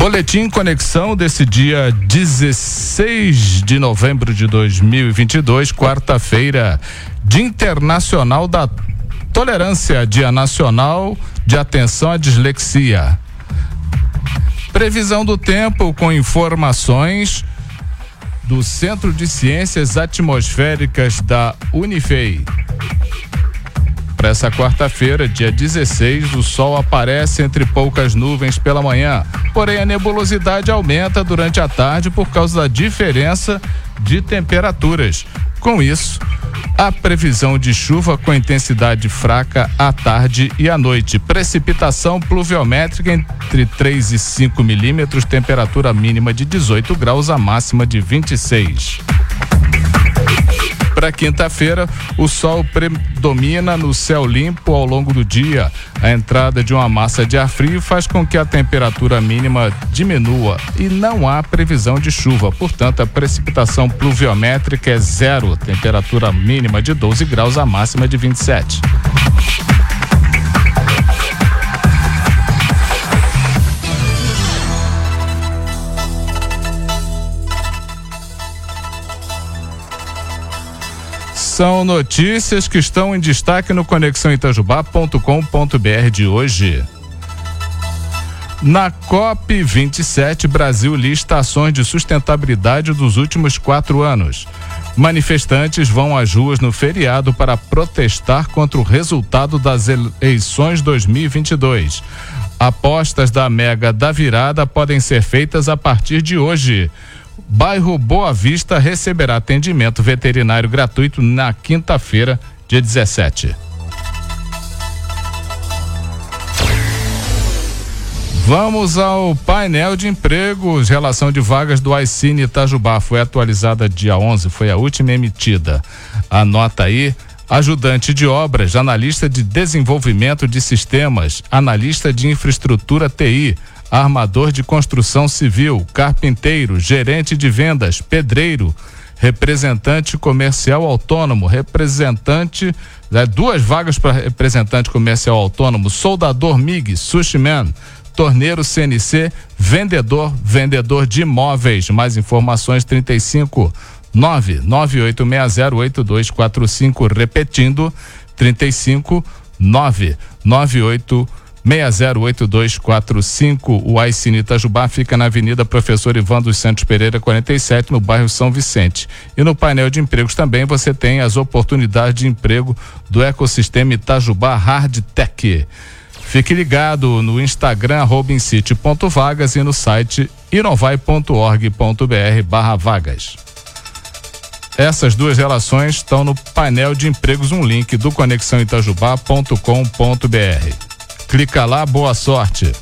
Boletim Conexão desse dia 16 de novembro de 2022, quarta-feira, Dia Internacional da Tolerância, Dia Nacional de Atenção à Dislexia. Previsão do tempo com informações do Centro de Ciências Atmosféricas da Unifei. Para essa quarta-feira, dia 16, o sol aparece entre poucas nuvens pela manhã, porém a nebulosidade aumenta durante a tarde por causa da diferença de temperaturas. Com isso, a previsão de chuva com intensidade fraca à tarde e à noite. Precipitação pluviométrica entre 3 e 5 milímetros, temperatura mínima de 18 graus, a máxima de 26. Para quinta-feira, o sol predomina no céu limpo ao longo do dia. A entrada de uma massa de ar frio faz com que a temperatura mínima diminua e não há previsão de chuva. Portanto, a precipitação pluviométrica é zero. Temperatura mínima de 12 graus, a máxima de 27. São notícias que estão em destaque no conexãoitajubá.com.br de hoje. Na COP 27, Brasil lista ações de sustentabilidade dos últimos quatro anos. Manifestantes vão às ruas no feriado para protestar contra o resultado das eleições 2022. Apostas da Mega da Virada podem ser feitas a partir de hoje. Bairro Boa Vista receberá atendimento veterinário gratuito na quinta-feira, dia 17. Vamos ao painel de empregos. Relação de vagas do Aicine Itajubá foi atualizada dia 11, foi a última emitida. Anota aí. Ajudante de obras, analista de desenvolvimento de sistemas, analista de infraestrutura TI, armador de construção civil, carpinteiro, gerente de vendas, pedreiro, representante comercial autônomo, representante, né, duas vagas para representante comercial autônomo, soldador MIG, sushi man, torneiro CNC, vendedor, vendedor de imóveis. Mais informações 35 998608245, repetindo 35 998 608245. O Aicine Itajubá fica na Avenida Professor Ivan dos Santos Pereira, 47, no bairro São Vicente. E no painel de empregos também você tem as oportunidades de emprego do ecossistema Itajubá Hard Tech. Fique ligado no Instagram arroba vagas e no site inovai.org.br barra vagas. Essas duas relações estão no painel de empregos, um link do conexãoitajubá.com.br. Clica lá, boa sorte.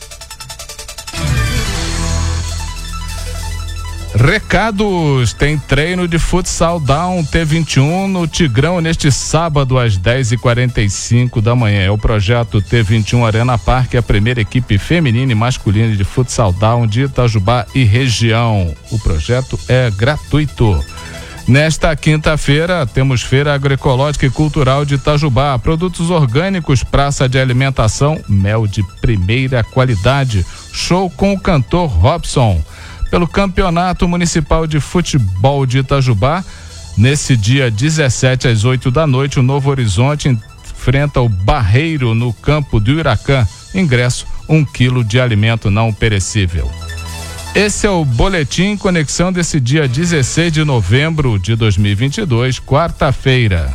Recados: tem treino de futsal Down T21 no Tigrão neste sábado às 10h45 da manhã. É o projeto T21 Arena Parque, a primeira equipe feminina e masculina de futsal Down de Itajubá e região. O projeto é gratuito. Nesta quinta-feira, temos Feira Agroecológica e Cultural de Itajubá. Produtos orgânicos, praça de alimentação, mel de primeira qualidade. Show com o cantor Robson. Pelo Campeonato Municipal de Futebol de Itajubá, nesse dia 17 às 8 da noite, o Novo Horizonte enfrenta o Barreiro no campo do Iracã. Ingresso: um quilo de alimento não perecível. Esse é o Boletim Conexão desse dia 16 de novembro de 2022, quarta-feira.